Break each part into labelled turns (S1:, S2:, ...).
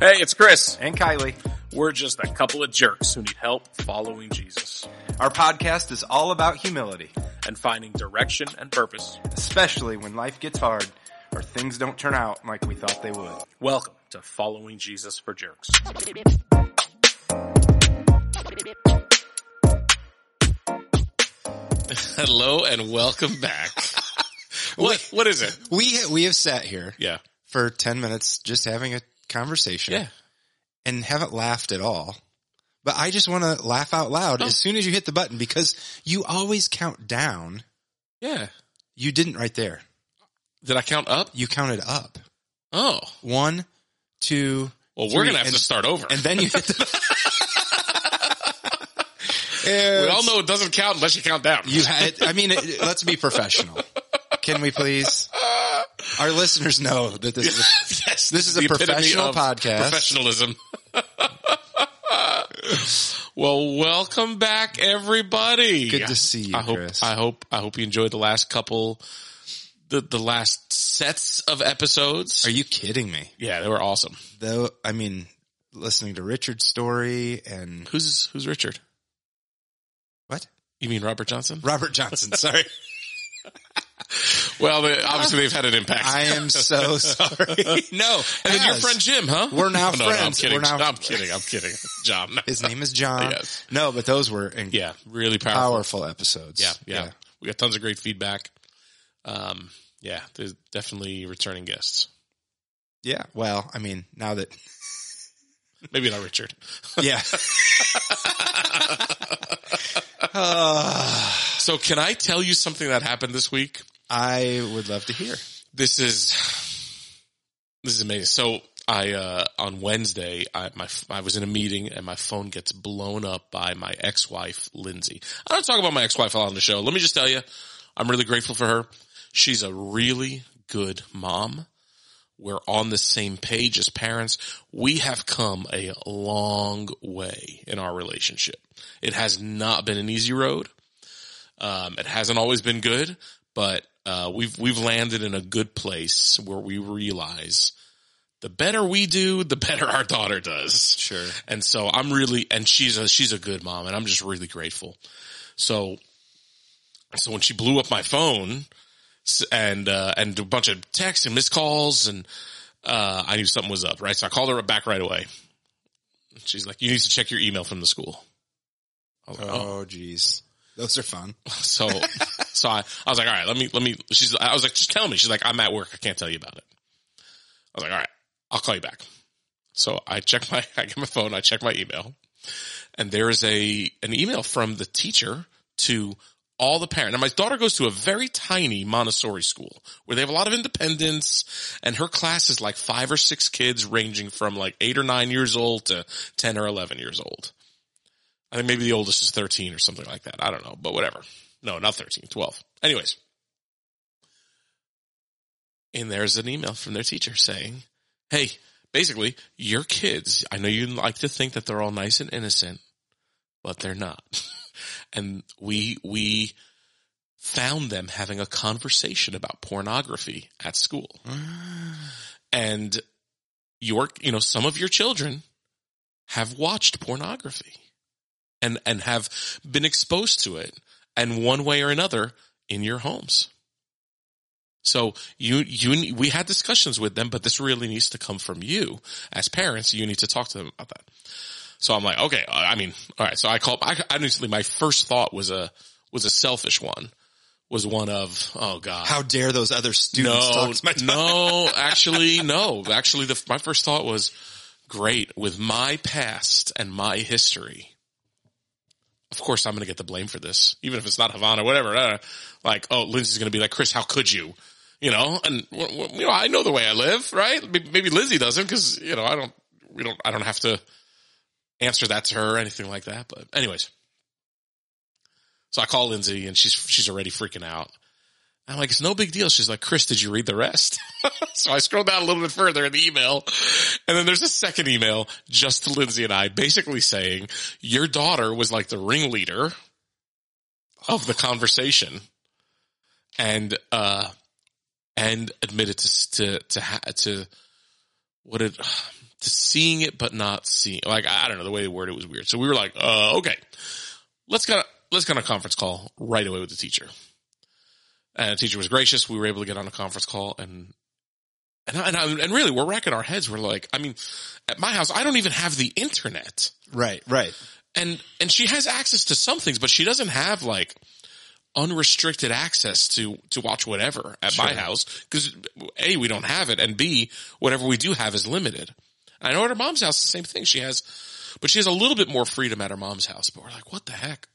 S1: Hey, it's Chris.
S2: and Kylie.
S1: We're just a couple of jerks who need help following Jesus
S2: Our podcast is all about humility,
S1: and finding direction and purpose.
S2: especially when life gets hard or things don't turn out like we thought they would.
S1: Welcome to Following Jesus for Jerks.
S3: Hello and welcome back. what what is it?
S4: We we have sat here
S3: Yeah.
S4: for 10 minutes just having a conversation
S3: Yeah.
S4: and haven't laughed at all. But I just want to laugh out loud oh. as soon as you hit the button because you always count down.
S3: Yeah.
S4: You didn't right there.
S3: Did I count up?
S4: You counted up.
S3: Oh.
S4: One, two,
S3: Well, we're gonna have
S4: and-
S3: to start over.
S4: and then you hit the
S3: we all know it doesn't count unless you count down.
S4: You had, I mean, it, let's be professional. Can we please? Our listeners know that this is
S3: yes,
S4: this is a professional podcast.
S3: Professionalism. well, welcome back, everybody.
S4: Good to see you,
S3: I hope.
S4: Chris.
S3: I hope. I hope you enjoyed the last couple, the the last sets of episodes.
S4: Are you kidding me?
S3: yeah, they were awesome.
S4: Though, I mean, listening to Richard's story and
S3: Who's who's Richard?
S4: what?
S3: You mean Robert Johnson?
S4: Robert Johnson. Sorry.
S3: Well, they, obviously they've had an impact.
S4: I am so sorry. No.
S3: and then your friend Jim, huh?
S4: We're now
S3: No, no, I'm
S4: friends.
S3: kidding.
S4: We're now-
S3: I'm kidding. I'm kidding. John.
S4: His name is John.
S3: Yes.
S4: No, but those were in-
S3: Yeah, really powerful.
S4: powerful episodes.
S3: Yeah, yeah, We got tons of great feedback. Um, yeah, there's definitely returning guests.
S4: Yeah. Well, I mean, now that,
S3: Maybe not Richard.
S4: yeah. Uh,
S3: So can I tell you something that happened this week?
S4: I would love to hear.
S3: This is this is amazing. So I uh on Wednesday I my I was in a meeting and my phone gets blown up by my ex-wife Lindsay. I don't talk about my ex-wife a lot on the show. Let me just tell you, I'm really grateful for her. She's a really good mom. We're on the same page as parents. We have come a long way in our relationship. It has not been an easy road. Um, it hasn't always been good, but uh, we've we've landed in a good place where we realize the better we do, the better our daughter does.
S4: Sure.
S3: And so I'm really, and she's a she's a good mom, and I'm just really grateful. So, so when she blew up my phone and uh, and a bunch of texts and missed calls, and uh, I knew something was up, right? So I called her back right away. She's like, "You need to check your email from the school." Like, "Oh."
S4: Oh, geez. Those are fun.
S3: So, so I, I was like, all right, let me, let me, she's, I was like, just tell me. She's like, I'm at work. I can't tell you about it. I was like, all right, I'll call you back. So I check my, I get my phone, I check my email and there is a, an email from the teacher to all the parents. Now my daughter goes to a very tiny Montessori school where they have a lot of independence and her class is like five or six kids ranging from like eight or nine years old to 10 or 11 years old. I think maybe the oldest is 13 or something like that. I don't know, but whatever. No, not 13, 12. Anyways. And there's an email from their teacher saying, Hey, basically, your kids, I know you like to think that they're all nice and innocent, but they're not. and we, we found them having a conversation about pornography at school. and your, you know, some of your children have watched pornography and, and have been exposed to it and one way or another in your homes. So you, you, we had discussions with them, but this really needs to come from you as parents. You need to talk to them about that. So I'm like, okay, I mean, all right. So I called, I, honestly, my first thought was a, was a selfish one, was one of, oh God.
S4: How dare those other students
S3: No,
S4: talk to my
S3: no, actually, no. Actually, the, my first thought was, great, with my past and my history, of course I'm going to get the blame for this, even if it's not Havana, whatever. Uh, like, oh, Lindsay's going to be like, Chris, how could you? You know, and you know, I know the way I live, right? Maybe Lizzie doesn't because, you know, I don't, we don't, I don't have to answer that to her or anything like that. But anyways, so I call Lindsay and she's, she's already freaking out. I'm like, it's no big deal. She's like, Chris, did you read the rest? so I scroll down a little bit further in the email and then there's a second email just to Lindsay and I basically saying your daughter was like the ringleader of the conversation and, uh, and admitted to, to, to, to what it, to seeing it but not seeing, like, I don't know, the way they worded it was weird. So we were like, uh, okay, let's get, let's get on a conference call right away with the teacher. And the teacher was gracious. We were able to get on a conference call and, and, and, and really we're racking our heads. We're like, I mean, at my house, I don't even have the internet
S4: Right, right.
S3: and and she has access to some things, but she doesn't have like unrestricted access to to watch whatever at my house because a we don't have it, and b whatever we do have is limited. I know at her mom's house the same thing. She has, but she has a little bit more freedom at her mom's house. But we're like, what the heck?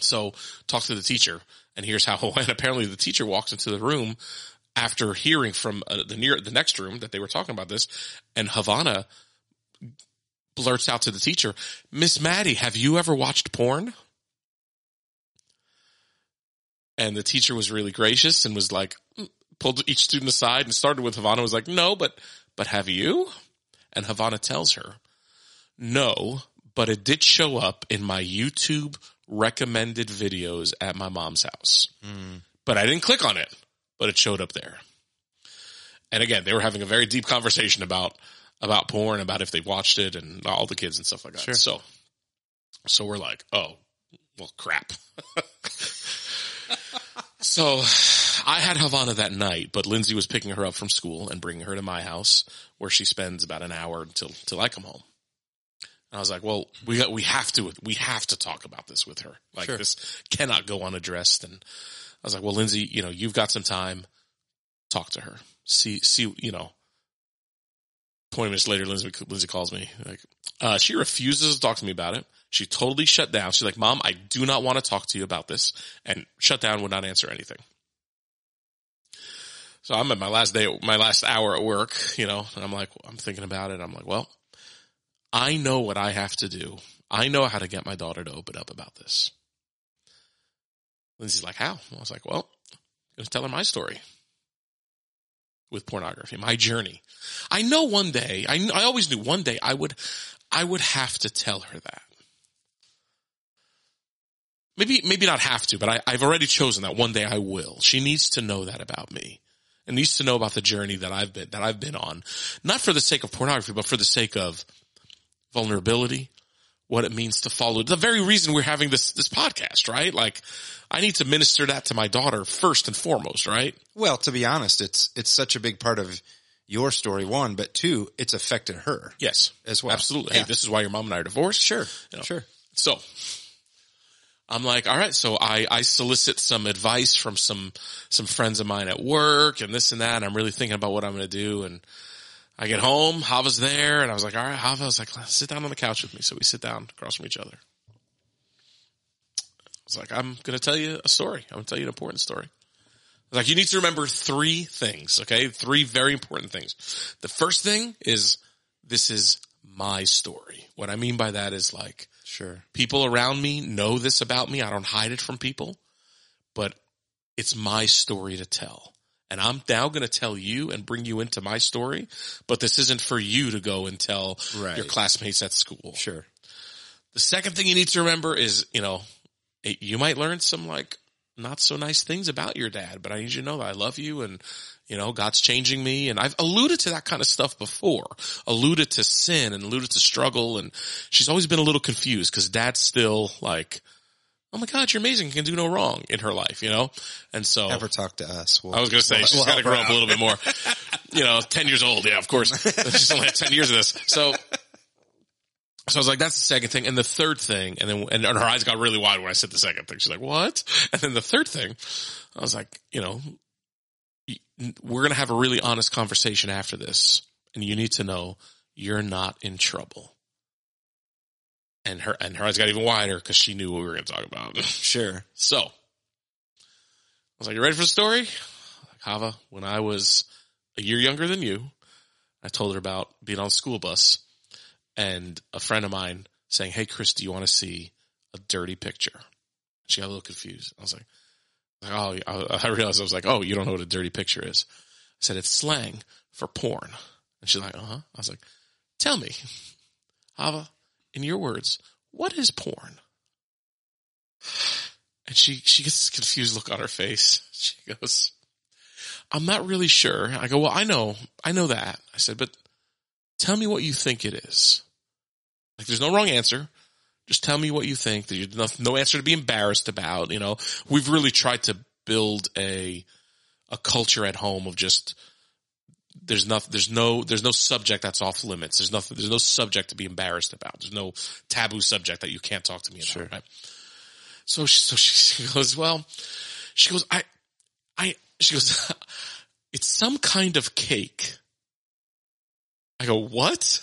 S3: So talk to the teacher, and here's how went. Apparently, the teacher walks into the room after hearing from uh, the near the next room that they were talking about this, and Havana blurts out to the teacher, Miss Maddie, have you ever watched porn? And the teacher was really gracious and was like, mm, pulled each student aside and started with Havana was like, no, but, but have you? And Havana tells her, no, but it did show up in my YouTube recommended videos at my mom's house. Hmm. But I didn't click on it, but it showed up there. And again, they were having a very deep conversation about about porn, about if they watched it, and all the kids and stuff like that.
S4: Sure.
S3: So, so we're like, oh, well, crap. so, I had Havana that night, but Lindsay was picking her up from school and bringing her to my house, where she spends about an hour until till I come home. And I was like, well, we got, we have to, we have to talk about this with her. Like
S4: Sure.
S3: this cannot go unaddressed. And I was like, well, Lindsay, you know, you've got some time. Talk to her. See, see, you know, 20 minutes later, Lindsay, Lindsay calls me like, uh, she refuses to talk to me about it. She totally shut down. She's like, mom, I do not want to talk to you about this and shut down, would not answer anything. So I'm at my last day, my last hour at work, you know, and I'm like, I'm thinking about it. I'm like, well, I know what I have to do. I know how to get my daughter to open up about this. Lindsay's like, how? I was like, well, I'm going to tell her my story with pornography, my journey. I know one day, I, I always knew one day I would, I would have to tell her that. Maybe, maybe not have to, but I, I've already chosen that one day I will. She needs to know that about me and needs to know about the journey that I've been, that I've been on. Not for the sake of pornography, but for the sake of vulnerability, what it means to follow. The very reason we're having this, this podcast, right? Like I need to minister that to my daughter first and foremost, right?
S4: Well, to be honest, it's it's such a big part of your story, one, but two, it's affected her
S3: Yes.
S4: as well.
S3: Absolutely.
S4: Yeah.
S3: Hey, this is why your mom and I are divorced.
S4: Sure,
S3: You know.
S4: sure.
S3: So I'm like, all right. So I, I solicit some advice from some, some friends of mine at work and this and that. And I'm really thinking about what I'm going to do. And I get home, Hava's there and I was like, all right, Hava, I was like, sit down on the couch with me. So we sit down across from each other. I was like, I'm going to tell you a story. I'm going to tell you an important story. I was like, you need to remember three things. Okay. Three very important things. The first thing is this is my story. What I mean by that is like,
S4: Sure.
S3: people around me know this about me. I don't hide it from people, but it's my story to tell. And I'm now going to tell you and bring you into my story, but this isn't for you to go and tell
S4: Right.
S3: your classmates at school.
S4: Sure.
S3: The second thing you need to remember is, you know, it, you might learn some like not so nice things about your dad, but I need you to know that I love you and, you know, God's changing me. And I've alluded to that kind of stuff before, alluded to sin and alluded to struggle. And she's always been a little confused because dad's still like, Oh my God, you're amazing. You can do no wrong in her life, you know? And so
S4: Ever talk to us? We'll,
S3: I was going to say
S4: we'll-
S3: she's
S4: we'll
S3: got to grow
S4: her
S3: up a little bit more. You know, 10 years old. Yeah, of course. she's only had 10 years of this. So, so I was like, that's the second thing. And the third thing, and then, and her eyes got really wide when I said the second thing. She's like, what? And then the third thing, I was like, you know, we're going to have a really honest conversation after this. And you need to know you're not in trouble. And her, and her eyes got even wider because she knew what we were going to talk about.
S4: Sure.
S3: So, I was like, you ready for the story? Like, Hava, when I was a year younger than you, I told her about being on a school bus and a friend of mine saying, Hey, Chris, do you want to see a dirty picture? She got a little confused. I was like, like, oh, I, I realized I was like, oh, you don't know what a dirty picture is. I said, it's slang for porn. And she's like, uh huh. I was like, tell me, Hava, in your words, what is porn? And she, she gets this confused look on her face. She goes, I'm not really sure. I go, well, I know, I know that. I said, but tell me what you think it is. Like there's no wrong answer. Just tell me what you think. There's no, no answer to be embarrassed about. You know, we've really tried to build a, a culture at home of just, there's nothing, there's no, there's no subject that's off limits. There's nothing, there's no subject to be embarrassed about. There's no taboo subject that you can't talk to me about.
S4: Sure.
S3: Right? So she, so she goes, well, she goes, I, I, she goes, it's some kind of cake. I go, what?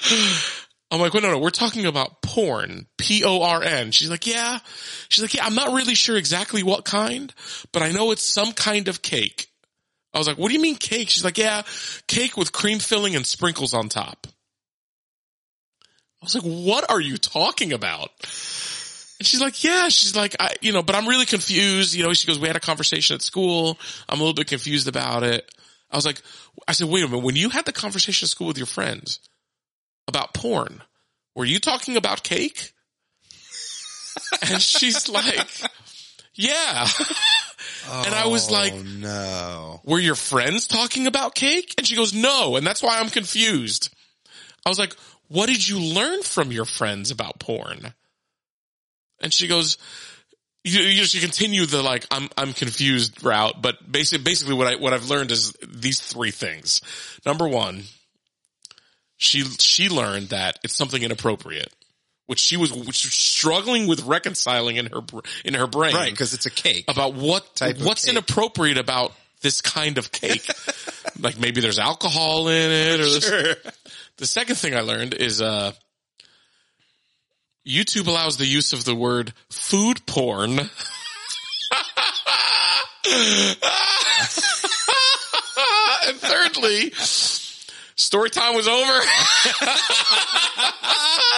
S3: I'm like, wait, no, no, we're talking about porn. P-O-R-N. She's like, yeah. She's like, yeah, I'm not really sure exactly what kind, but I know it's some kind of cake. I was like, what do you mean cake? She's like, yeah, cake with cream filling and sprinkles on top. I was like, what are you talking about? And she's like, yeah, she's like, I, you know, but I'm really confused. You know, she goes, we had a conversation at school. I'm a little bit confused about it. I was like, I said, wait a minute. When you had the conversation at school with your friends about porn, were you talking about cake? and she's like, yeah. and I was like,
S4: Oh no.
S3: were your friends talking about cake? And she goes, no. And that's why I'm confused. I was like, what did you learn from your friends about porn? And she goes, you, you she continue the like, I'm, I'm confused route, but basically, basically what I, what I've learned is these three things. Number one, she, she learned that it's something inappropriate, which she was, which struggling with reconciling in her, in her brain
S4: Right, because it's a cake.
S3: about what
S4: Type
S3: what's inappropriate about this kind of cake. like maybe there's alcohol in it or this. The second thing I learned is uh YouTube allows the use of the word food porn. and thirdly, story time was over.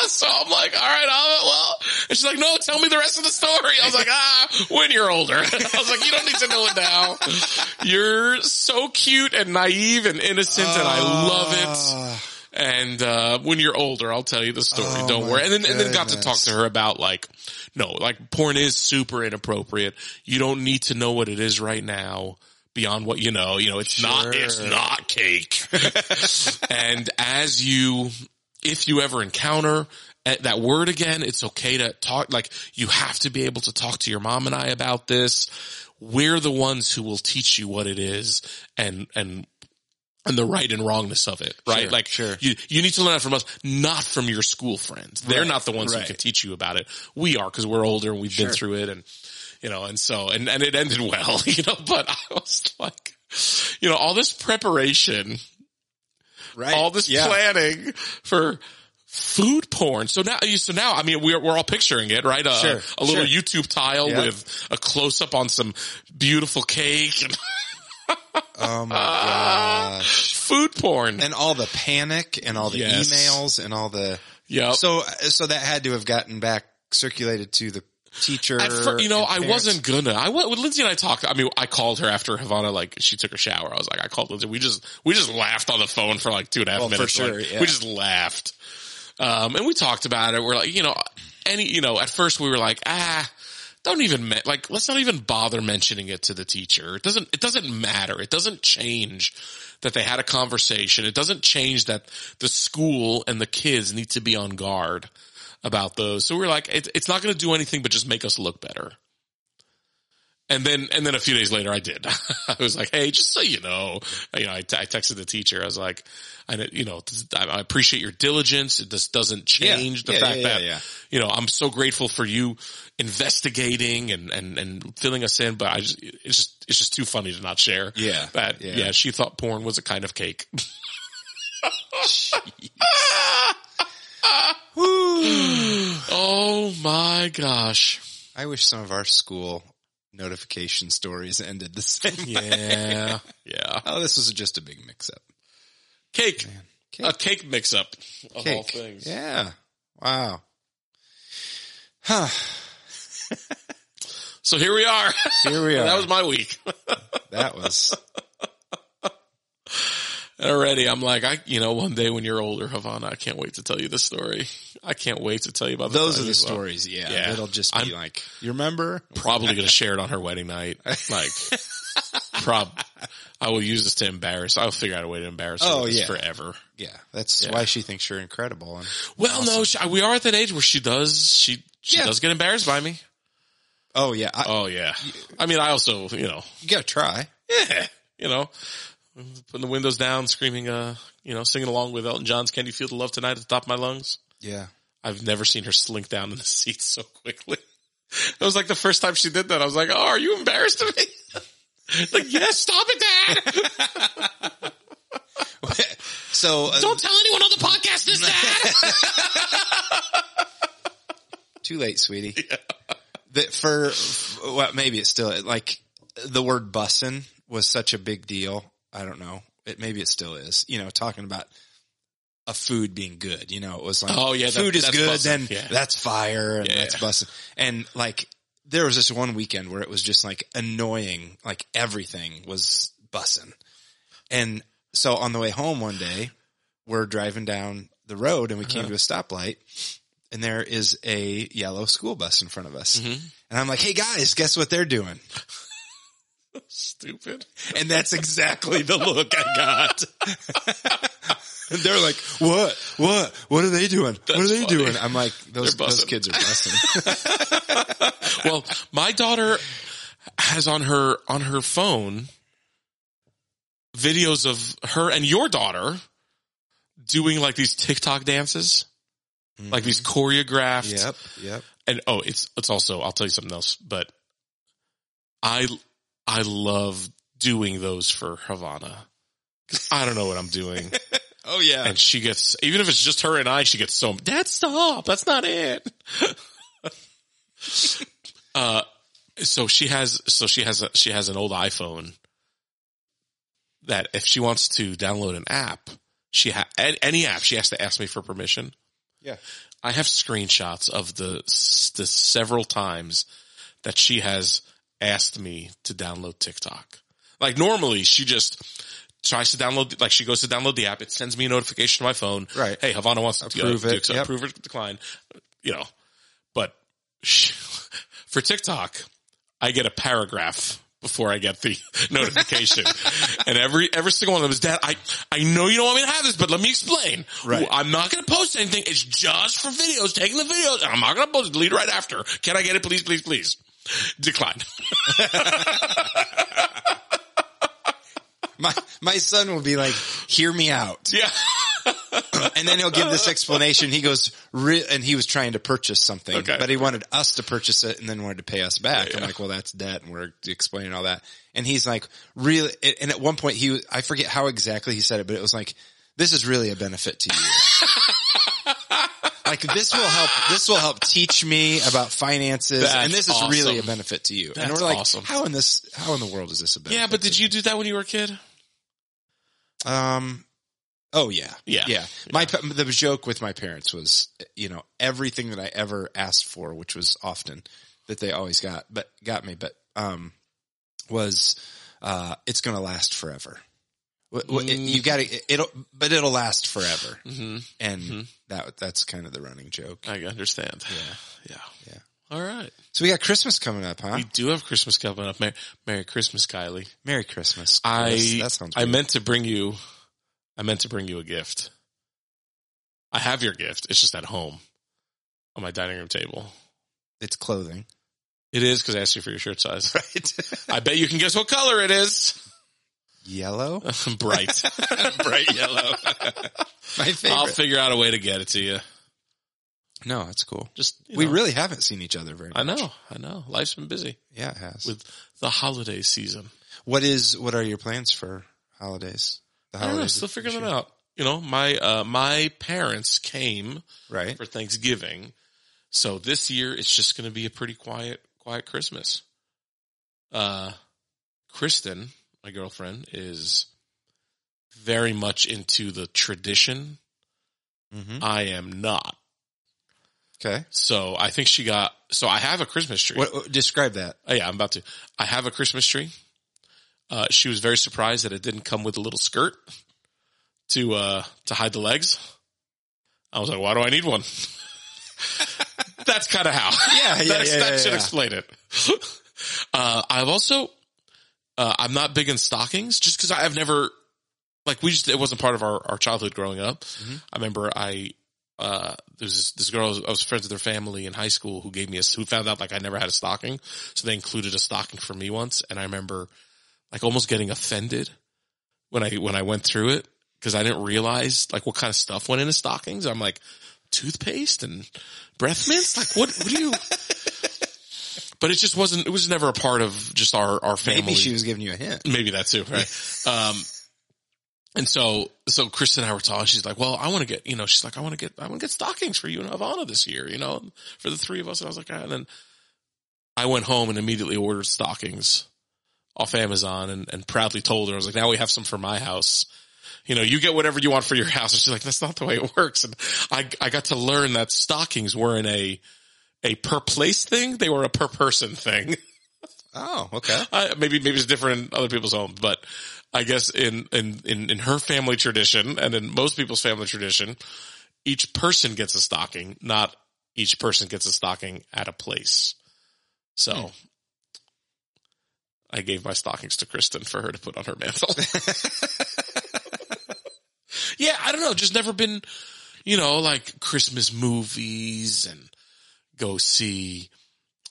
S3: so I'm like, all right, I'll, well, and she's like, no, tell me the rest of the story. I was like, ah, when you're older. I was like, you don't need to know it now. You're so cute and naive and innocent and I love it.
S4: Ah,
S3: And, uh, when you're older, I'll tell you the story.
S4: Oh,
S3: don't worry. And then, and then got to talk to her about like, no, like porn is super inappropriate. You don't need to know what it is right now beyond what you know. You know, it's not, it's not cake. and as you, if you ever encounter uh, that word again, it's okay to talk, like you have to be able to talk to your mom and I about this. We're the ones who will teach you what it is and, and, and the right and wrongness of it, right?
S4: Sure,
S3: like
S4: sure.
S3: you, you need to learn that from us, not from your school friends. They're
S4: Right,
S3: not the ones who can teach you about it. We are because we're older and we've been through it and, you know, and so, and, and it ended well, you know, but I was like, you know, all this preparation,
S4: right.
S3: all this
S4: yeah.
S3: planning for food porn. So now, so now, I mean, we're, we're all picturing it, right? A,
S4: Sure,
S3: a little
S4: sure.
S3: YouTube tile
S4: Yeah.
S3: with a close up on some beautiful cake and
S4: Oh my ah, gosh.
S3: food porn.
S4: And all the panic and all the
S3: Yes.
S4: emails and all the,
S3: Yeah.
S4: so, so that had to have gotten back circulated to the teacher.
S3: Fir- you know, I
S4: parents.
S3: wasn't gonna. I when Lindsay and I talked. I mean, I called her after Havana, like she took a shower. I was like, I called Lindsay. We just we just laughed on the phone for like two and a half
S4: Well, for
S3: minutes.
S4: sure,
S3: Like,
S4: yeah.
S3: We just laughed, um, and we talked about it. We're like, you know, any, you know, at first we were like, ah. Don't even me- like. Let's not even bother mentioning it to the teacher. It doesn't. It doesn't matter. It doesn't change that they had a conversation. It doesn't change that the school and the kids need to be on guard about those. So we're like, it, it's not going to do anything but just make us look better. And then, and then a few days later, I did. I was like, "Hey, just so you know, you know, I, t- I texted the teacher. I was like, I, know- you know, I I appreciate your diligence. It just doesn't change the
S4: Yeah,
S3: fact
S4: yeah,
S3: that,
S4: yeah, yeah.
S3: you know, I'm so grateful for you investigating and and and filling us in. But I just, it's just, it's just too funny to not share.
S4: Yeah,
S3: that
S4: yeah.
S3: yeah, she thought porn was a kind of cake. oh my gosh.
S4: I wish some of our school notification stories ended the same way.
S3: Yeah. Yeah.
S4: Oh, this was just a big mix up.
S3: Cake.
S4: Cake.
S3: A cake mix up of all things.
S4: Yeah. Wow. Huh.
S3: So here we are.
S4: Here we are.
S3: that was my week.
S4: that was
S3: Already, I'm like, I, you know, one day when you're older, Havana, I can't wait to tell you the story. I can't wait to tell you about the
S4: those are the
S3: well.
S4: stories. Yeah.
S3: Yeah.
S4: It'll just be
S3: I'm-
S4: like, you remember?
S3: Probably going to share it on her wedding night. Like, prob, I will use this to embarrass. I'll figure out a way to embarrass her
S4: Oh, yeah.
S3: forever.
S4: Yeah, that's
S3: Yeah.
S4: why she thinks you're incredible. And
S3: Well, no, she, we are at that age where she does, she, she
S4: Yeah.
S3: does get embarrassed by me.
S4: oh yeah, I,
S3: Oh yeah. I mean, I also, you know,
S4: you gotta try.
S3: yeah, you know, putting the windows down, screaming, uh, you know, singing along with Elton John's "Can You Feel the Love Tonight" at the top of my lungs.
S4: Yeah,
S3: I've never seen her slink down in the seat so quickly. It was like the first time she did that. I was like, "Oh, are you embarrassed of me?" like, yes, stop it, Dad.
S4: so uh,
S3: Don't tell anyone on the podcast this, Dad.
S4: too late, sweetie. That for well, maybe it's still like the word bussin was such a big deal. I don't know. It maybe it still is. You know, talking about a food being good. You know, it was like,
S3: Oh, yeah, that-
S4: food is
S3: that's
S4: good,
S3: bussin',
S4: then
S3: yeah.
S4: that's fire, and
S3: Yeah.
S4: that's bussin'. And like, there was this one weekend where it was just like annoying. Like everything was bussing. And so on the way home one day, we're driving down the road and we came uh-huh. to a stoplight and there is a yellow school bus in front of us. Mm-hmm. And I'm like, Hey guys, guess what they're doing?
S3: Stupid.
S4: And that's exactly the look I got. And they're like, what, what, what are they doing? what are they
S3: funny.
S4: doing? I'm like, those, those kids are busting.
S3: well, my daughter has on her on her phone videos of her and your daughter doing like these TikTok dances, like these mm-hmm. choreographed.
S4: yep, yep.
S3: And oh, it's it's also I'll tell you something else, but I I love doing those for Havana. I don't know what I'm doing.
S4: Oh yeah.
S3: and she gets even if it's just her and I, she gets so Dad, stop. That's not it. uh, so she has so she has a, she has an old iPhone that if she wants to download an app, she ha- any app she has to ask me for permission.
S4: yeah.
S3: I have screenshots of the the several times that she has asked me to download TikTok. Like normally she just tries to download, like she goes to download the app. It sends me a notification to my phone.
S4: Right.
S3: Hey, Havana wants to
S4: Approve
S3: uh,
S4: it.
S3: to
S4: Yep.
S3: approve or decline, you know, but she, for TikTok, I get a paragraph before I get the notification. and every, every single one of them is, Dad, I, I know you don't want me to have this, but let me explain.
S4: Right.
S3: I'm not going to post anything. It's just for videos, taking the videos. And I'm not going to post. Delete right after. Can I get it? Please, please, please. Decline.
S4: My, my son will be like, hear me out.
S3: yeah.
S4: and then he'll give this explanation. He goes, Re-, and he was trying to purchase something,
S3: Okay.
S4: but he wanted us to purchase it and then wanted to pay us back.
S3: Yeah,
S4: I'm
S3: yeah.
S4: like, well, that's debt, and we're explaining all that. And he's like, really? And at one point, he, I forget how exactly he said it, but it was like, this is really a benefit to you. like this will help. This will help teach me about finances,
S3: That's
S4: and this is really a benefit to you. and we're like,
S3: awesome.
S4: how in this? How in the world is this a benefit?
S3: Yeah, but did you do that when you were a kid?
S4: Um. Oh yeah,
S3: Yeah.
S4: yeah. My the joke with my parents was, you know, everything that I ever asked for, which was often that they always got, but got me, but um, was uh, it's going to last forever. Wh- wh- it- You got to it'll, but it'll last forever,
S3: Mm-hmm.
S4: and that that's kind of the running joke.
S3: I understand.
S4: Yeah.
S3: Yeah.
S4: Yeah.
S3: All right.
S4: So we got Christmas coming up, huh?
S3: We do have Christmas coming up. Merry, Merry Christmas, Kylie.
S4: Merry Christmas.
S3: I
S4: that sounds.
S3: I meant to bring you I meant to bring you a gift. I have your gift. It's just at home on my dining room table.
S4: it's clothing,
S3: It is because I asked you for your shirt size.
S4: right?
S3: I bet you can guess what color it is.
S4: Yellow,
S3: Bright.
S4: bright yellow. My favorite.
S3: I'll figure out a way to get it to you.
S4: no, that's cool.
S3: Just
S4: We
S3: know.
S4: really haven't seen each other very much.
S3: I know, I know. Life's been busy
S4: Yeah, it has.
S3: with the holiday season.
S4: what is what are your plans for holidays? The
S3: I don't know,
S4: holidays
S3: still figuring them out. You know, my uh my parents came
S4: Right.
S3: for Thanksgiving. So this year it's just going to be a pretty quiet, quiet Christmas. Uh, Kristen, my girlfriend, is very much into the tradition.
S4: hmm
S3: I am not.
S4: Okay.
S3: So I think she got, so I have a Christmas tree.
S4: What, what- describe that?
S3: Oh, yeah, I'm about to. I have a Christmas tree. Uh, she was very surprised that it didn't come with a little skirt to, uh, to hide the legs. I was like, why do I need one? That's kind of how.
S4: Yeah, yeah, yeah,
S3: that
S4: yeah,
S3: should explain it. Uh, I've also, Uh, I'm not big in stockings just cause I've never, like we just, it wasn't part of our, our childhood growing up.
S4: Mhm.
S3: I remember I, uh, there was this, this girl, I was, I was friends with her family in high school who gave me a, who found out like I never had a stocking. So they included a stocking for me once. And I remember like almost getting offended when I, when I went through it because I didn't realize like what kind of stuff went into stockings. I'm like toothpaste and breath mints. Like what, what do you, but it just wasn't, it was never a part of just our, our family.
S4: Maybe she was giving you a hint.
S3: Maybe that too, right? um, and so, so Chris and I were talking. She's like, "Well, I want to get, you know," she's like, "I want to get, I want to get stockings for you and Havana this year, you know, for the three of us." And I was like, ah. and then I went home and immediately ordered stockings off Amazon and, and proudly told her, I was like, "Now we have some for my house." You know, you get whatever you want for your house. And she's like, that's not the way it works. And I, I got to learn that stockings weren't a, a per place thing. They were a per person thing.
S4: Oh, okay.
S3: Maybe maybe it's different in other people's homes, but I guess in, in in in her family tradition and in most people's family tradition, each person gets a stocking, not each person gets a stocking at a place. So hmm. I gave my stockings to Kristen for her to put on her mantle. yeah, I don't know, just never been, you know, like Christmas movies and go see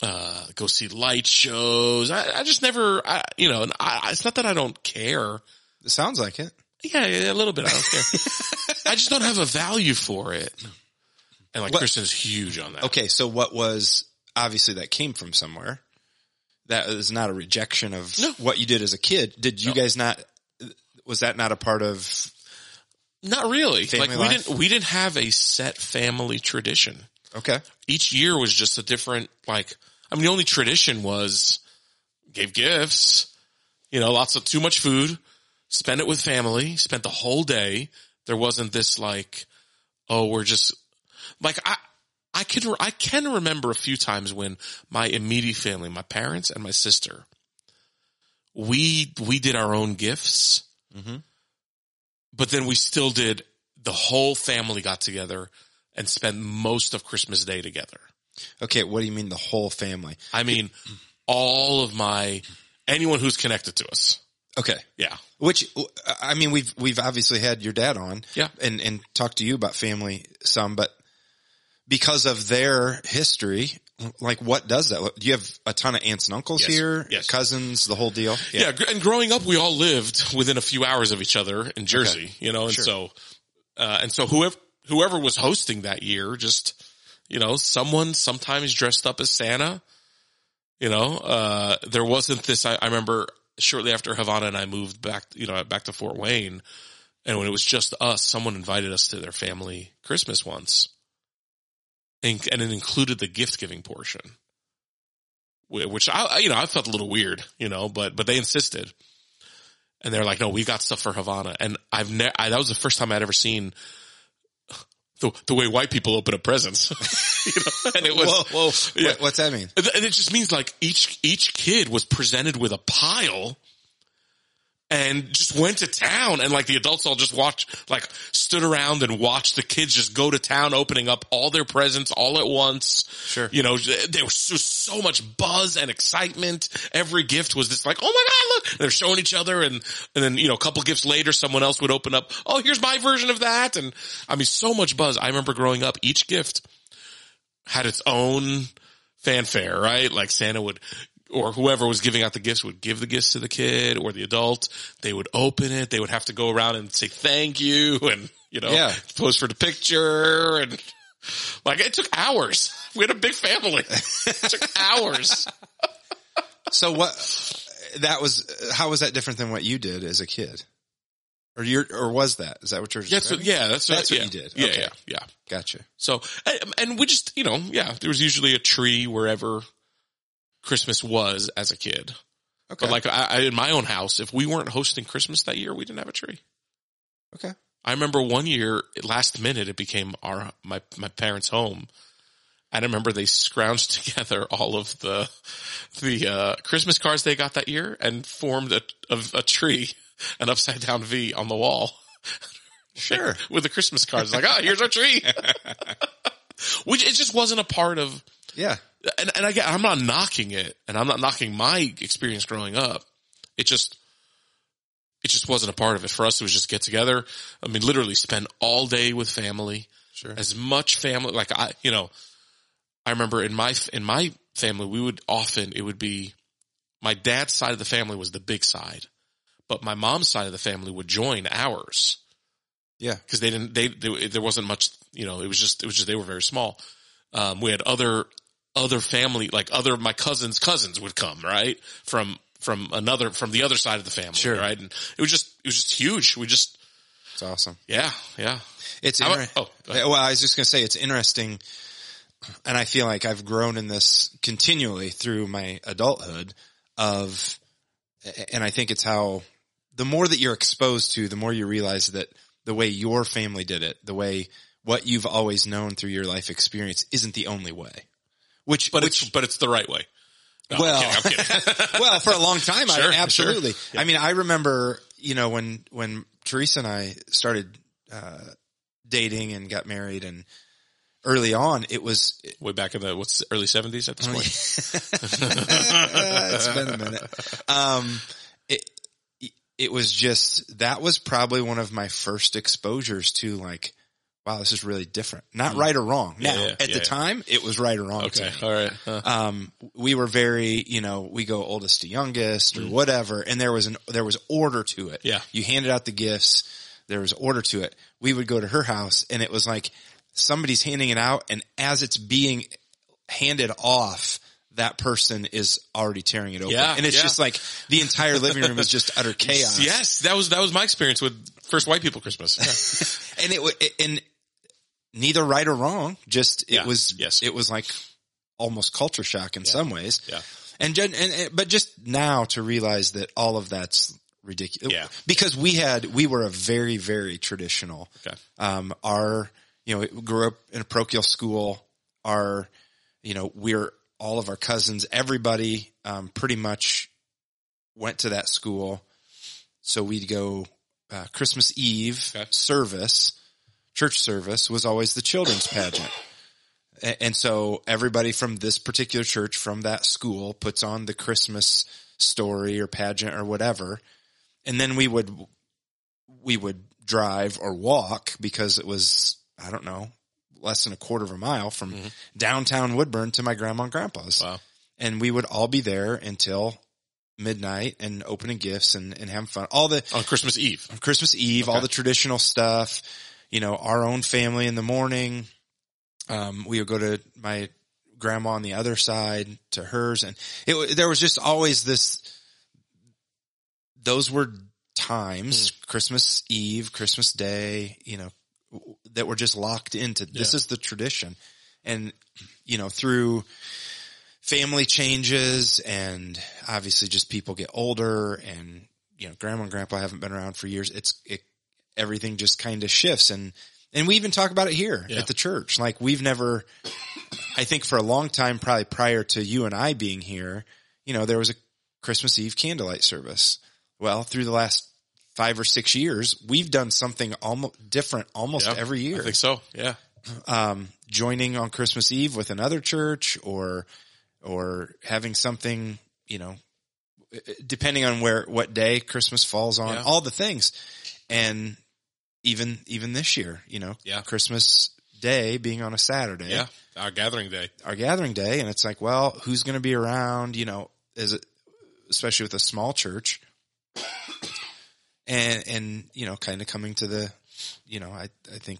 S3: uh, go see light shows. I, I just never, I, you know, and I, it's not that I don't care.
S4: It sounds like it.
S3: Yeah, yeah, a little bit. I don't care. I just don't have a value for it. And like
S4: What-
S3: Kristen's huge on that.
S4: Okay, so what was obviously that came from somewhere. That is not a rejection of
S3: No.
S4: what you did as a kid. Did you
S3: No.
S4: guys not? Was that not a part of?
S3: Not really. Like we
S4: life?
S3: didn't, we didn't have a set family tradition.
S4: Okay,
S3: Each year was just a different, like, I mean, the only tradition was gave gifts, you know, lots of too much food, spend it with family, spent the whole day. There wasn't this like, oh, we're just like, I, I can, I can remember a few times when my immediate family, my parents and my sister, we, we did our own gifts,
S4: Mhm.
S3: but then we still did, the whole family got together and spent most of Christmas Day together.
S4: okay. What do you mean the whole family?
S3: I mean, all of my, anyone who's connected to us.
S4: Okay,
S3: Yeah.
S4: which I mean we've we've obviously had your dad on,
S3: Yeah.
S4: and and talked to you about family some, but because of their history, like what does that? Do you have a ton of aunts and uncles
S3: Yes.
S4: here,
S3: Yes.
S4: cousins, the whole deal?
S3: Yeah. gr- And growing up, we all lived within a few hours of each other in Jersey, you know, and
S4: Sure.
S3: so, uh, and so whoever, whoever was hosting that year, just, you know, someone sometimes dressed up as Santa, you know, uh, there wasn't this, I, I remember shortly after Havana and I moved back, you know, back to Fort Wayne. And when it was just us, someone invited us to their family Christmas once. And, and it included the gift giving portion. Which I, I- you know, I felt a little weird, you know, but, but they insisted. And they're like, no, we got stuff for Havana. And I've never, that was the first time I'd ever seen the, the way white people open up presents. you know, and it was,
S4: Whoa, whoa.
S3: Yeah.
S4: What, what's that mean?
S3: and it just means like each each kid was presented with a pile and just went to town and like the adults all just watched like stood around and watched the kids just go to town opening up all their presents all at once.
S4: Sure.
S3: You know, there was so, so much buzz and excitement. Every gift was just like, oh my God, look, and they're showing each other. And, and then, you know, a couple gifts later, someone else would open up. Oh, here's my version of that. And I mean, so much buzz. I remember growing up, each gift had its own fanfare, right? Like Santa would, or whoever was giving out the gifts would give the gifts to the kid or the adult. They would open it. They would have to go around and say thank you and, you know,
S4: Yeah.
S3: pose for the picture and like it took hours. We had a big family. It took hours.
S4: So what? That was how was that different than what you did as a kid? Or you or was that? Is that what you're?
S3: That's what, yeah, that's,
S4: That's what
S3: yeah.
S4: you did.
S3: Yeah,
S4: Okay.
S3: yeah, yeah.
S4: Gotcha.
S3: So, and- and we just, you know, yeah, there was usually a tree wherever Christmas was as a kid.
S4: Okay.
S3: But like I, I, in my own house, if we weren't hosting Christmas that year, we didn't have a tree.
S4: okay.
S3: I remember one year, last minute, it became our my my parents' home. I remember they scrounged together all of the the uh, Christmas cards they got that year and formed a, a, a tree, an upside down V on the wall.
S4: Sure.
S3: with the Christmas cards, like, oh, here's our tree. Which it just wasn't a part of
S4: Yeah.
S3: and, and I get, I'm not knocking it and I'm not knocking my experience growing up. It just, it just wasn't a part of it. For us, it was just get together. I mean, literally spend all day with family.
S4: Sure.
S3: As much family, like I, you know, I remember in my, in my family, we would often, it would be my dad's side of the family was the big side, but my mom's side of the family would join ours
S4: Yeah.
S3: because they didn't, they, they, there wasn't much, you know, it was just, it was just, they were very small. Um, we had other, other family, like other, my cousins' cousins would come, right? From, from another, from the other side of the family,
S4: Sure.
S3: right? And it was just, it was just huge. We just,
S4: It's awesome.
S3: yeah, yeah.
S4: It's inter-
S3: oh,
S4: well, I was just going to say it's interesting, and I feel like I've grown in this continually through my adulthood. Of, and I think it's how the more that you're exposed to, the more you realize that the way your family did it, the way what you've always known through your life experience, isn't the only way. Which,
S3: But
S4: which
S3: it's, but it's the right way. No,
S4: Well-
S3: I'm kidding, I'm kidding.
S4: well, for a long time,
S3: Sure,
S4: I absolutely.
S3: sure.
S4: I mean, I remember, you know, when when Teresa and I started uh, dating and got married, and early on, it was
S3: way back in the what's the early seventies at this
S4: Oh,
S3: point.
S4: it's been a minute. Um, it it was just that was probably one of my first exposures to like, wow, this is really different. Not right or wrong. Now,
S3: yeah,
S4: at
S3: yeah,
S4: the time, it was right or wrong.
S3: Okay, all right. Uh,
S4: um, we were very, you know, we go oldest to youngest or whatever, and there was an there was order to it.
S3: Mm. Yeah.
S4: you handed out the gifts. There was order to it. We would go to her house, and it was like somebody's handing it out, and as it's being handed off, that person is already tearing it open,
S3: Yeah,
S4: and it's
S3: yeah.
S4: just like the entire living room is just utter chaos.
S3: yes, that was that was my experience with first white people Christmas. Yeah.
S4: and it and neither right or wrong. Just it
S3: Yeah.
S4: was
S3: Yes.
S4: it was like almost culture shock in some ways.
S3: Yeah.
S4: And, and and but just now to realize that all of that's ridiculous.
S3: Yeah.
S4: Because we had we were a very very traditional.
S3: Okay.
S4: Um, our you know we grew up in a parochial school. Our you know we're all of our cousins, everybody um, pretty much went to that school. So we'd go uh, Christmas Eve
S3: Okay.
S4: service, church service was always the children's pageant. And so everybody from this particular church from that school puts on the Christmas story or pageant or whatever. And then we would, we would drive or walk because it was, I don't know, less than a quarter of a mile from mm-hmm. downtown Woodburn to my grandma and grandpa's.
S3: Wow.
S4: And we would all be there until midnight and opening gifts and, and having fun. All the,
S3: On Christmas Eve.
S4: Christmas Eve, all the traditional stuff, you know, our own family in the morning. Um, we would go to my grandma on the other side to hers. And it, there was just always this, those were times, Christmas Eve, Christmas Day, you know, that were just locked into this
S3: Yeah.
S4: is the tradition. And, you know, through family changes and obviously just people get older and, you know, grandma and grandpa haven't been around for years. It's, it, everything just kind of shifts and, and we even talk about it here
S3: Yeah.
S4: at the church. Like we've never, I think for a long time, probably prior to you and I being here, you know, there was a Christmas Eve candlelight service. Well, through the last five or six years, we've done something almost different almost
S3: Yeah,
S4: every year
S3: I think so. Yeah.
S4: um, joining on Christmas Eve with another church or, or having something, you know, depending on where, what day Christmas falls on,
S3: Yeah.
S4: all the things. And even, even this year, you know,
S3: Yeah.
S4: Christmas day being on a Saturday,
S3: Yeah. Our gathering day.
S4: our gathering day. And it's like, well, who's going to be around? You know, is it, especially with a small church and, and, you know, kind of coming to the, you know, I, I think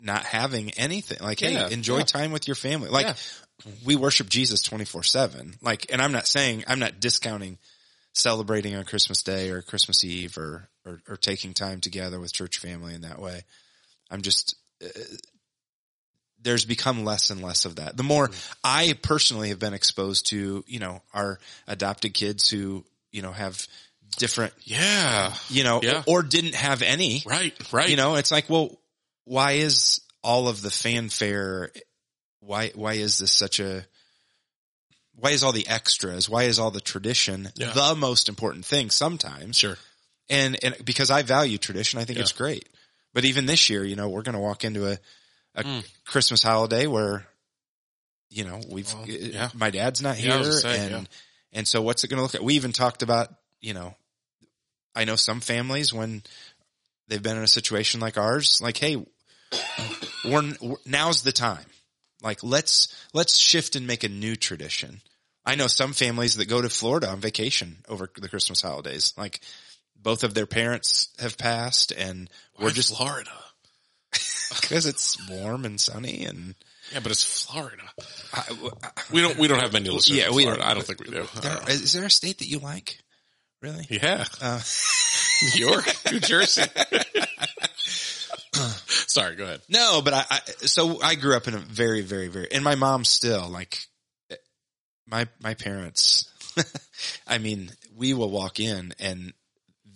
S4: not having anything like,
S3: Yeah,
S4: hey, enjoy
S3: yeah.
S4: time with your family. Like
S3: Yeah.
S4: we worship Jesus 24 seven. Like, and I'm not saying, I'm not discounting celebrating on Christmas day or Christmas Eve or, or, or taking time together with church family in that way. I'm just, uh, there's become less and less of that. The more I personally have been exposed to, you know, our adopted kids who, you know, have different,
S3: Yeah.
S4: you know,
S3: Yeah.
S4: or didn't have any,
S3: Right. Right.
S4: you know, it's like, well, why is all of the fanfare? Why, why is this such a, why is all the extras? Why is all the tradition
S3: Yeah.
S4: the most important thing sometimes?
S3: Sure.
S4: And, and because I value tradition, I think it's great. But even this year, you know, we're going to walk into a, a
S3: Mm.
S4: Christmas holiday where, you know, we've,
S3: Well, yeah.
S4: my dad's not
S3: Yeah,
S4: here. and,
S3: yeah.
S4: and so what's it going to look like? We even talked about, you know, I know some families when they've been in a situation like ours, like, hey, we're, we're now's the time. Like, let's let's shift and make a new tradition. I know some families that go to Florida on vacation over the Christmas holidays. Like, both of their parents have passed, and we're just
S3: Florida.
S4: because it's warm and sunny, and
S3: Yeah, but it's Florida.
S4: I,
S3: We don't we don't have many listeners.
S4: Yeah,
S3: in
S4: we don't.
S3: I don't think we do.
S4: there, is there a state that you like? Really?
S3: Yeah,
S4: Uh,
S3: New York, New Jersey. Sorry, go ahead.
S4: No, but I, I so I grew up in a very, very, very, and my mom still like my my parents. I mean, we will walk in and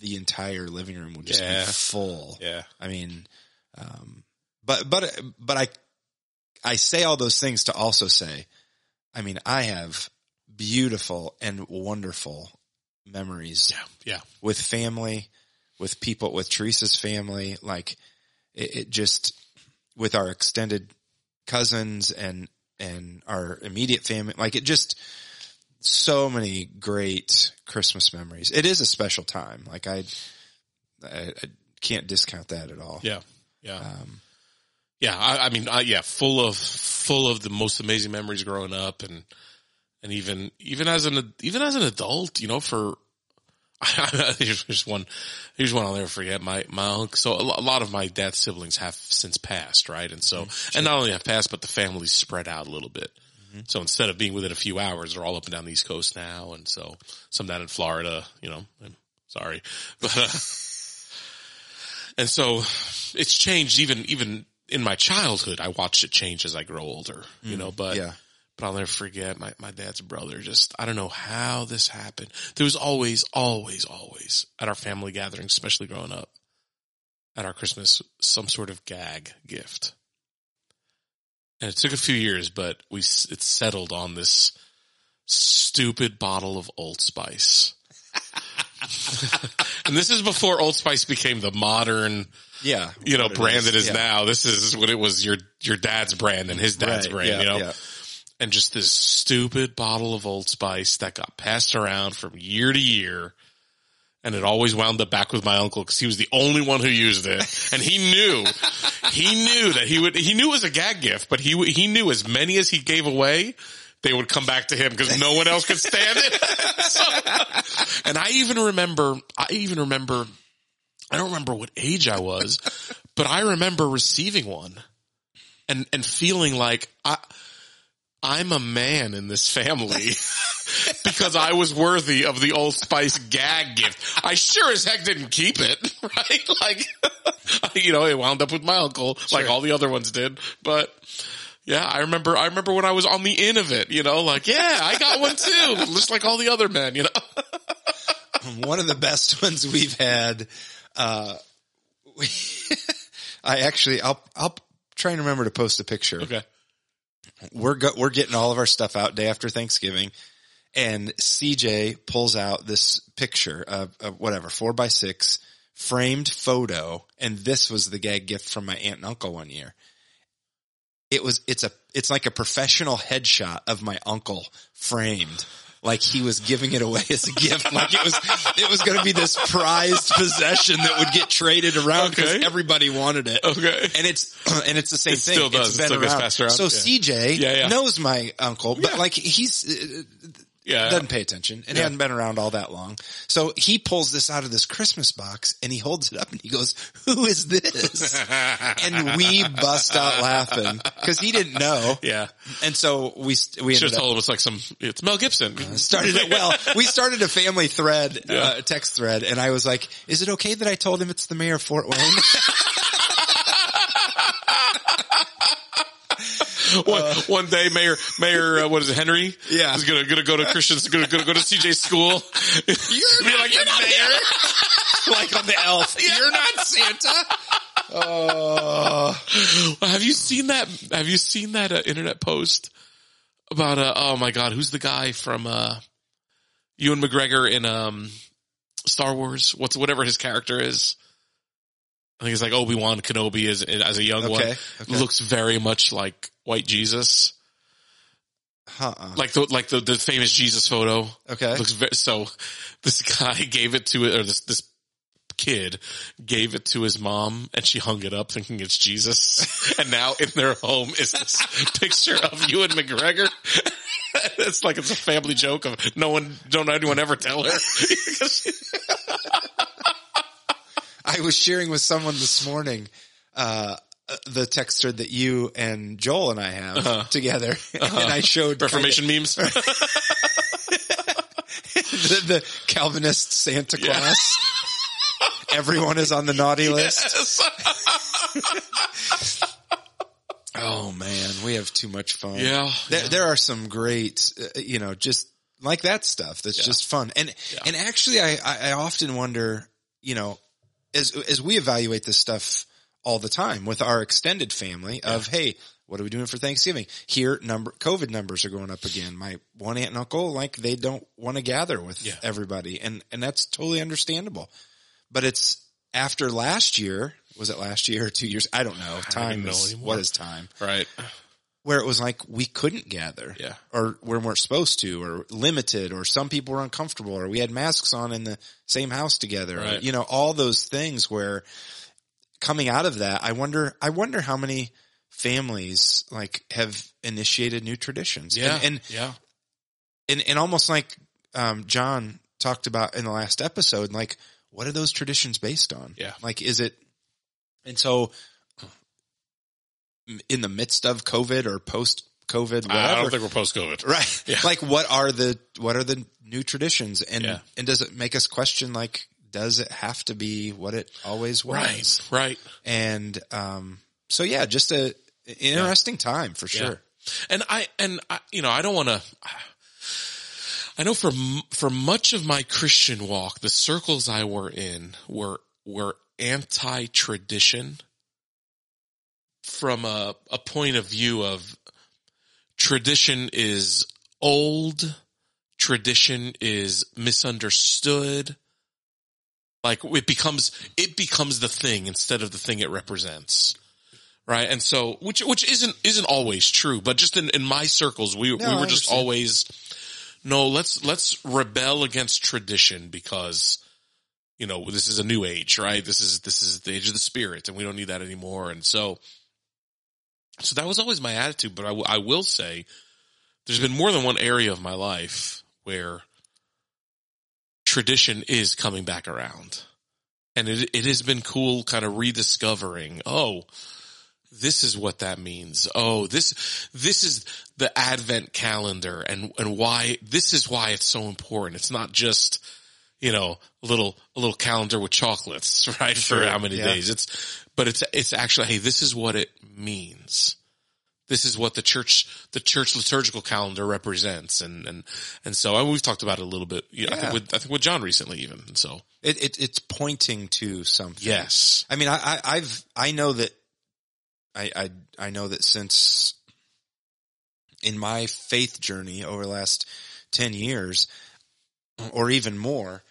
S4: the entire living room would just
S3: Yeah.
S4: be full.
S3: Yeah,
S4: I mean, um, but but but I I say all those things to also say, I mean, I have beautiful and wonderful memories
S3: yeah, yeah.
S4: with family, with people, with Teresa's family, like it, it just with our extended cousins and and our immediate family, like it just so many great Christmas memories. It is a special time. Like I, I, I can't discount that at all.
S3: Yeah, yeah,
S4: Um,
S3: yeah. I, I mean, I, yeah, full of full of the most amazing memories growing up, and and even even as an even as an adult, you know, for here's, one here's one I'll never forget. My my uncle. So a a lot of my dad's siblings have since passed, right? And so and not only have passed, but the family's spread out a little bit. So instead of being within a few hours, they're all up and down the East Coast now, and so some down in Florida. You know, I'm sorry, but. Uh, and so it's changed even, even in my childhood, I watched it change as I grow older, you know, but,
S4: yeah.
S3: but I'll never forget my, my dad's brother. Just, I don't know how this happened. There was always, always, always at our family gatherings, especially growing up at our Christmas, some sort of gag gift. And it took a few years, but we, it settled on this stupid bottle of Old Spice. and this is before Old Spice became the modern,
S4: Yeah.
S3: you know, brand
S4: is.
S3: it is
S4: Yeah.
S3: now. This is what it was your, your dad's brand and his dad's
S4: Right.
S3: brand,
S4: Yeah,
S3: you know,
S4: yeah.
S3: and just this stupid bottle of Old Spice that got passed around from year to year. And it always wound up back with my uncle because he was the only one who used it. And he knew, he knew that he would, he knew it was a gag gift, but he, he knew as many as he gave away, they would come back to him because no one else could stand it. So- and I even remember, I even remember, I don't remember what age I was, but I remember receiving one and, and feeling like I, I'm a man in this family because I was worthy of the Old Spice gag gift. I sure as heck didn't keep it, right? Like, you know, it wound up with my uncle, like all the other ones did. But yeah, I remember, I remember when I was on the end of it, you know, like, yeah, I got one too, just like all the other men, you know?
S4: one of the best ones we've had. Uh, we, I actually, I'll, I'll try and remember to post a picture.
S3: Okay.
S4: We're go, we're getting all of our stuff out day after Thanksgiving, and CJ pulls out this picture of, of whatever four by six framed photo, and this was the gag gift from my aunt and uncle one year. It was it's a it's like a professional headshot of my uncle framed. Like he was giving it away as a gift. Like it was, it was going to be this prized possession that would get traded around because
S3: Okay.
S4: everybody wanted it.
S3: Okay.
S4: And it's, and it's the same
S3: It
S4: thing.
S3: still does.
S4: It's
S3: It
S4: been
S3: still gets
S4: around.
S3: around.
S4: So
S3: Yeah.
S4: CJ
S3: Yeah, yeah.
S4: knows my uncle, but like he's, uh,
S3: Yeah.
S4: doesn't pay attention and
S3: Yeah.
S4: hadn't been around all that long. So he pulls this out of this Christmas box and he holds it up and he goes, who is this? and we bust out laughing because he didn't know.
S3: yeah.
S4: And so we, we
S3: should have told him it's like some, it's Mel Gibson.
S4: started it well. We started a family thread,
S3: Yeah.
S4: uh, text thread, and I was like, "Is it okay that I told him it's the mayor of Fort Wayne?"
S3: one, one day, Mayor, Mayor, uh, what is it, Henry?
S4: Yeah.
S3: Is gonna, gonna go to Christian's, gonna, gonna go to CJ's school.
S4: You're
S3: Be like, you're not mayor.
S4: like on the elf. You're not Santa. Oh,
S3: Have you seen that? Have you seen that uh, internet post about, uh, oh my God, who's the guy from, uh, Ewan McGregor in, um, Star Wars? What's, whatever his character is. I think it's like Obi-Wan Kenobi as, as a young one.
S4: Okay, okay.
S3: Looks very much like white Jesus.
S4: Uh-uh.
S3: like the like the, the famous Jesus photo.
S4: Okay.
S3: Looks very, so this guy gave it to or this this kid gave it to his mom and she hung it up thinking it's Jesus. and now in their home is this picture of Ewan McGregor. it's like it's a family joke of no one don't anyone ever tell her.
S4: I was sharing with someone this morning, uh, the text thread that you and Joel and I have together, and I showed kinda-
S3: Reformation memes.
S4: the, the Calvinist Santa Claus. Everyone is on the naughty list. Oh man, we have too much fun.
S3: Yeah,
S4: There,
S3: yeah.
S4: there are some great, uh, you know, just like that stuff. That's just fun. And, and actually I, I, I often wonder, you know, as, as we evaluate this stuff all the time with our extended family of, Hey, what are we doing for Thanksgiving? Here, number, COVID numbers are going up again. My one aunt and uncle, like they don't want to gather with
S3: Yeah.
S4: everybody. And, and that's totally understandable. But it's after last year, was it last year or two years? I don't know. Time
S3: know
S4: is,
S3: anymore.
S4: what is time?
S3: right.
S4: Where it was like we couldn't gather.
S3: Yeah.
S4: Or we weren't supposed to or limited or some people were uncomfortable or we had masks on in the same house together. Or, you know, all those things where coming out of that, I wonder, I wonder how many families like have initiated new traditions.
S3: Yeah.
S4: And, and,
S3: yeah.
S4: and, and almost like, um, John talked about in the last episode, like what are those traditions based on?
S3: Yeah.
S4: Like, is it, and so in the midst of COVID or post COVID, whatever,
S3: I don't think we're post COVID.
S4: right?
S3: Yeah.
S4: Like, what are the what are the new traditions, and
S3: Yeah.
S4: and does it make us question like, does it have to be what it always was?
S3: Right. Right.
S4: And um, so yeah, just a interesting time for
S3: Yeah.
S4: sure.
S3: And I, and I, you know, I don't want to, I know for, for much of my Christian walk, the circles I were in were, were anti-tradition from a, a point of view of tradition is old, tradition is misunderstood. Like it becomes, it becomes the thing instead of the thing it represents. Right. And so, which, which isn't, isn't always true, but just in, in my circles, we,
S4: No,
S3: we were just always, no, let's, let's rebel against tradition because, you know, this is a new age, right? This is, this is the age of the spirit and we don't need that anymore. And so, so that was always my attitude, but I, w- I will say there's been more than one area of my life where tradition is coming back around. And it, it has been cool kind of rediscovering, oh, this is what that means. Oh, this, this is the advent calendar and, and why, this is why it's so important. It's not just, you know, a little, a little calendar with chocolates, right? For how many
S4: yeah.
S3: days. It's, but it's, it's actually, hey, this is what it means. This is what the church, the church liturgical calendar represents. And, and, and so and we've talked about it a little bit, you know, I
S4: Yeah.
S3: think with, I think with John recently even. And so,
S4: It, it it's pointing to something.
S3: yes.
S4: I mean, I, I I've I know that I I I know that since in my faith journey over the last ten years, or even more,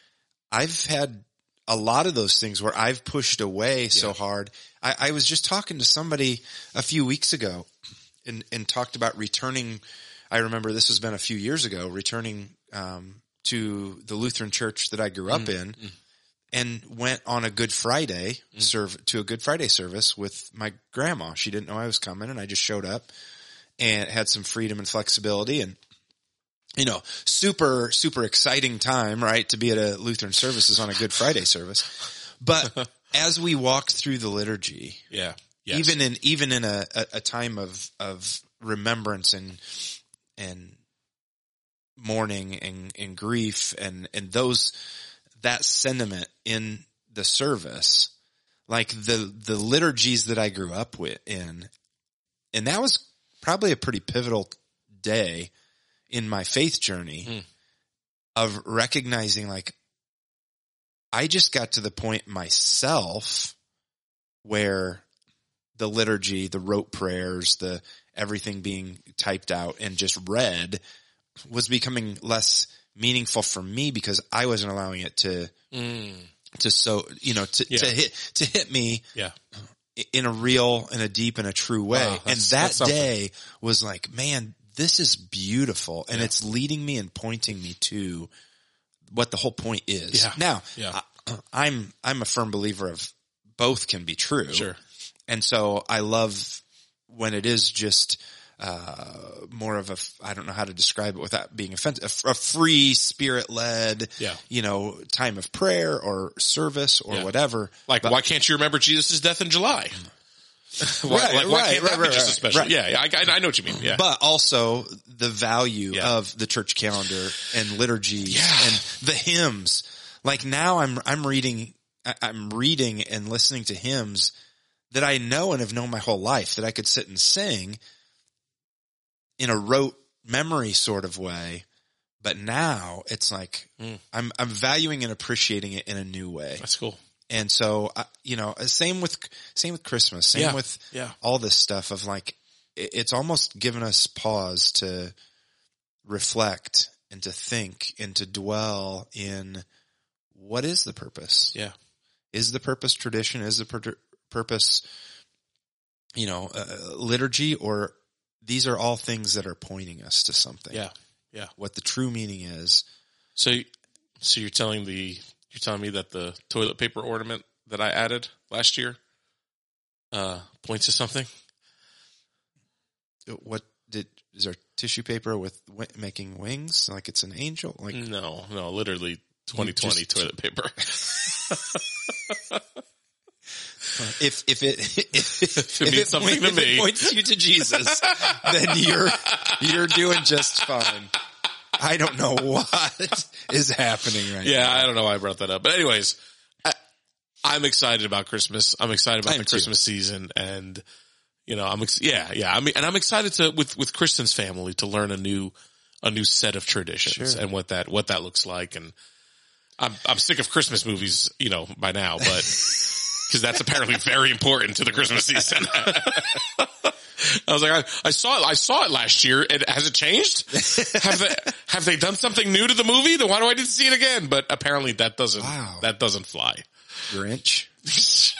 S4: I've had a lot of those things where I've pushed away so hard. I, I was just talking to somebody a few weeks ago and, and talked about returning. I remember this has been a few years ago, returning, um, to the Lutheran church that I grew up mm, in mm. and went on a Good Friday mm. serve to a Good Friday service with my grandma. She didn't know I was coming and I just showed up and had some freedom and flexibility and you know, super, super exciting time, right? To be at a Lutheran services on a Good Friday service. But as we walked through the liturgy,
S3: Yeah. Yes.
S4: even in, even in a, a, a time of, of remembrance and, and mourning and, and grief and, and those, that sentiment in the service, like the, the liturgies that I grew up with in, and that was probably a pretty pivotal day in my faith journey
S3: Hmm.
S4: of recognizing like I just got to the point myself where the liturgy, the rote prayers, the everything being typed out and just read was becoming less meaningful for me because I wasn't allowing it to
S3: Mm,
S4: to so you know to,
S3: Yeah.
S4: to hit to hit me
S3: yeah.
S4: in a real in a deep and a true way
S3: Wow,
S4: and that day was like man this is beautiful and it's leading me and pointing me to what the whole point is.
S3: Yeah.
S4: Now,
S3: Yeah.
S4: I, I'm, I'm a firm believer of both can be true.
S3: Sure.
S4: And so I love when it is just, uh, more of a I don't know how to describe it without being offensive, a free spirit led,
S3: Yeah.
S4: you know, time of prayer or service or
S3: Yeah.
S4: whatever.
S3: Like, why can't you remember Jesus' death in July? why,
S4: Right,
S3: like, why
S4: right,
S3: can't that
S4: right,
S3: be
S4: right,
S3: just a
S4: right,
S3: special?
S4: right.
S3: Yeah, I, I, know what you mean. Yeah.
S4: but also the value
S3: Yeah.
S4: of the church calendar and liturgy
S3: Yeah.
S4: and the hymns. Like now I'm, I'm reading, I'm reading and listening to hymns that I know and have known my whole life that I could sit and sing in a rote memory sort of way. But now it's like
S3: Mm.
S4: I'm, I'm valuing and appreciating it in a new way.
S3: That's cool.
S4: And so, I- you know, same with, same with Christmas, same
S3: Yeah.
S4: with
S3: Yeah.
S4: all this stuff of like, it- it's almost given us pause to reflect and to think and to dwell in what is the purpose?
S3: Yeah.
S4: Is the purpose tradition? Is the pur- purpose, you know, uh, liturgy or these are all things that are pointing us to something.
S3: Yeah. Yeah.
S4: What the true meaning is.
S3: So, so you're telling the, you're telling me that the toilet paper ornament that I added last year, uh, points to something?
S4: What did, is there tissue paper with wi- making wings? Like it's an angel? Like,
S3: No, no, literally 2020
S4: just-
S3: toilet paper.
S4: if if it if, if,
S3: it means something to
S4: if it
S3: me.
S4: points you to Jesus, then you're you're doing just fine. I don't know what is happening right
S3: yeah, I don't know why I brought that up. But anyways, I, I'm excited about Christmas. I'm excited
S4: I
S3: about
S4: am
S3: the
S4: too.
S3: Christmas season and, you know, I'm, ex- yeah, yeah. I mean, and I'm excited to, with, with Kristen's family to learn a new, a new set of traditions
S4: Sure.
S3: and what that, what that looks like. And I'm, I'm sick of Christmas movies, you know, by now, but, cause that's apparently very important to the Christmas season. I was like, I, I saw it. I saw it last year. And has it changed? have they have they done something new to the movie? Then why do I need to see it again? But apparently that doesn't
S4: Wow.
S3: that doesn't fly.
S4: Grinch.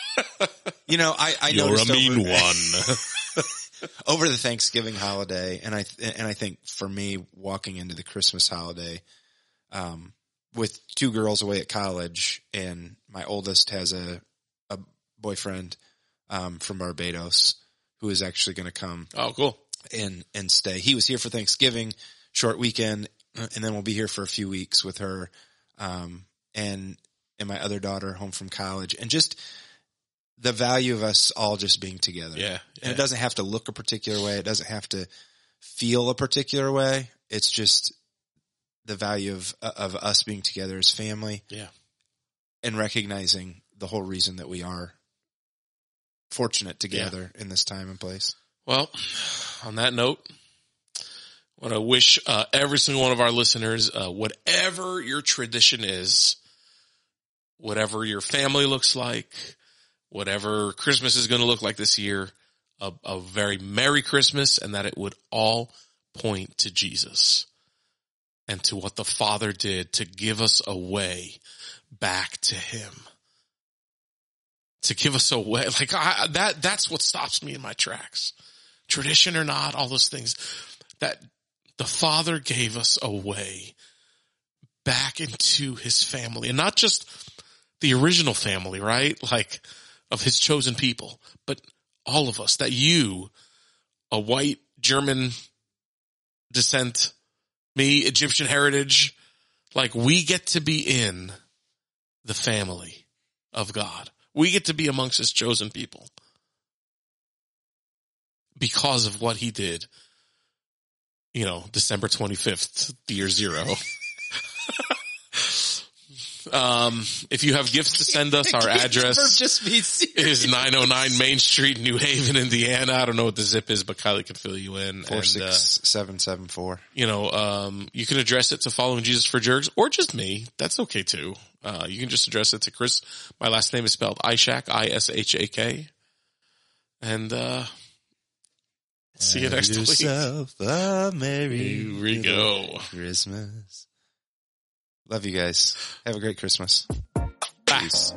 S4: You know, I I
S3: You're a mean
S4: over,
S3: one.
S4: over the Thanksgiving holiday, and I and I think for me, walking into the Christmas holiday, um, with two girls away at college, and my oldest has a a boyfriend um, from Barbados who is actually going to come
S3: oh, cool.
S4: and and stay. He was here for Thanksgiving, short weekend, and then we'll be here for a few weeks with her, um, and and my other daughter home from college, and just the value of us all just being together.
S3: Yeah,
S4: and it doesn't have to look a particular way. It doesn't have to feel a particular way. It's just the value of of us being together as family.
S3: Yeah.
S4: and recognizing the whole reason that we are fortunate together in this time and place.
S3: Well, on that note, I want to wish uh, every single one of our listeners, uh, whatever your tradition is, whatever your family looks like, whatever Christmas is going to look like this year, a, a very Merry Christmas and that it would all point to Jesus and to what the Father did to give us a way back to Him. To give us away. like I, that, that's what stops me in my tracks tradition or not, all those things that the father gave us away back into his family and not just the original family, right? Like of his chosen people, but all of us that you, a white German descent, me, Egyptian heritage, like we get to be in the family of God. We get to be amongst his chosen people because of what he did. You know, December 25th, the year zero. um, if you have gifts to send us, our address
S4: just be
S3: is 909 Main Street, New Haven, Indiana. I don't know what the zip is, but Kylie can fill you in. 46774. Uh,
S4: six seven seven four.
S3: you know, um, you can address it to following Jesus for jerks or just me. That's okay too. Uh, you can just address it to Chris. My last name is spelled Ishak, I-S-H-A-K. And, uh, see you next week.
S4: Yourself a merry
S3: Here we go.
S4: Christmas. Love you guys. Have a great Christmas.
S3: Bye.
S4: Peace.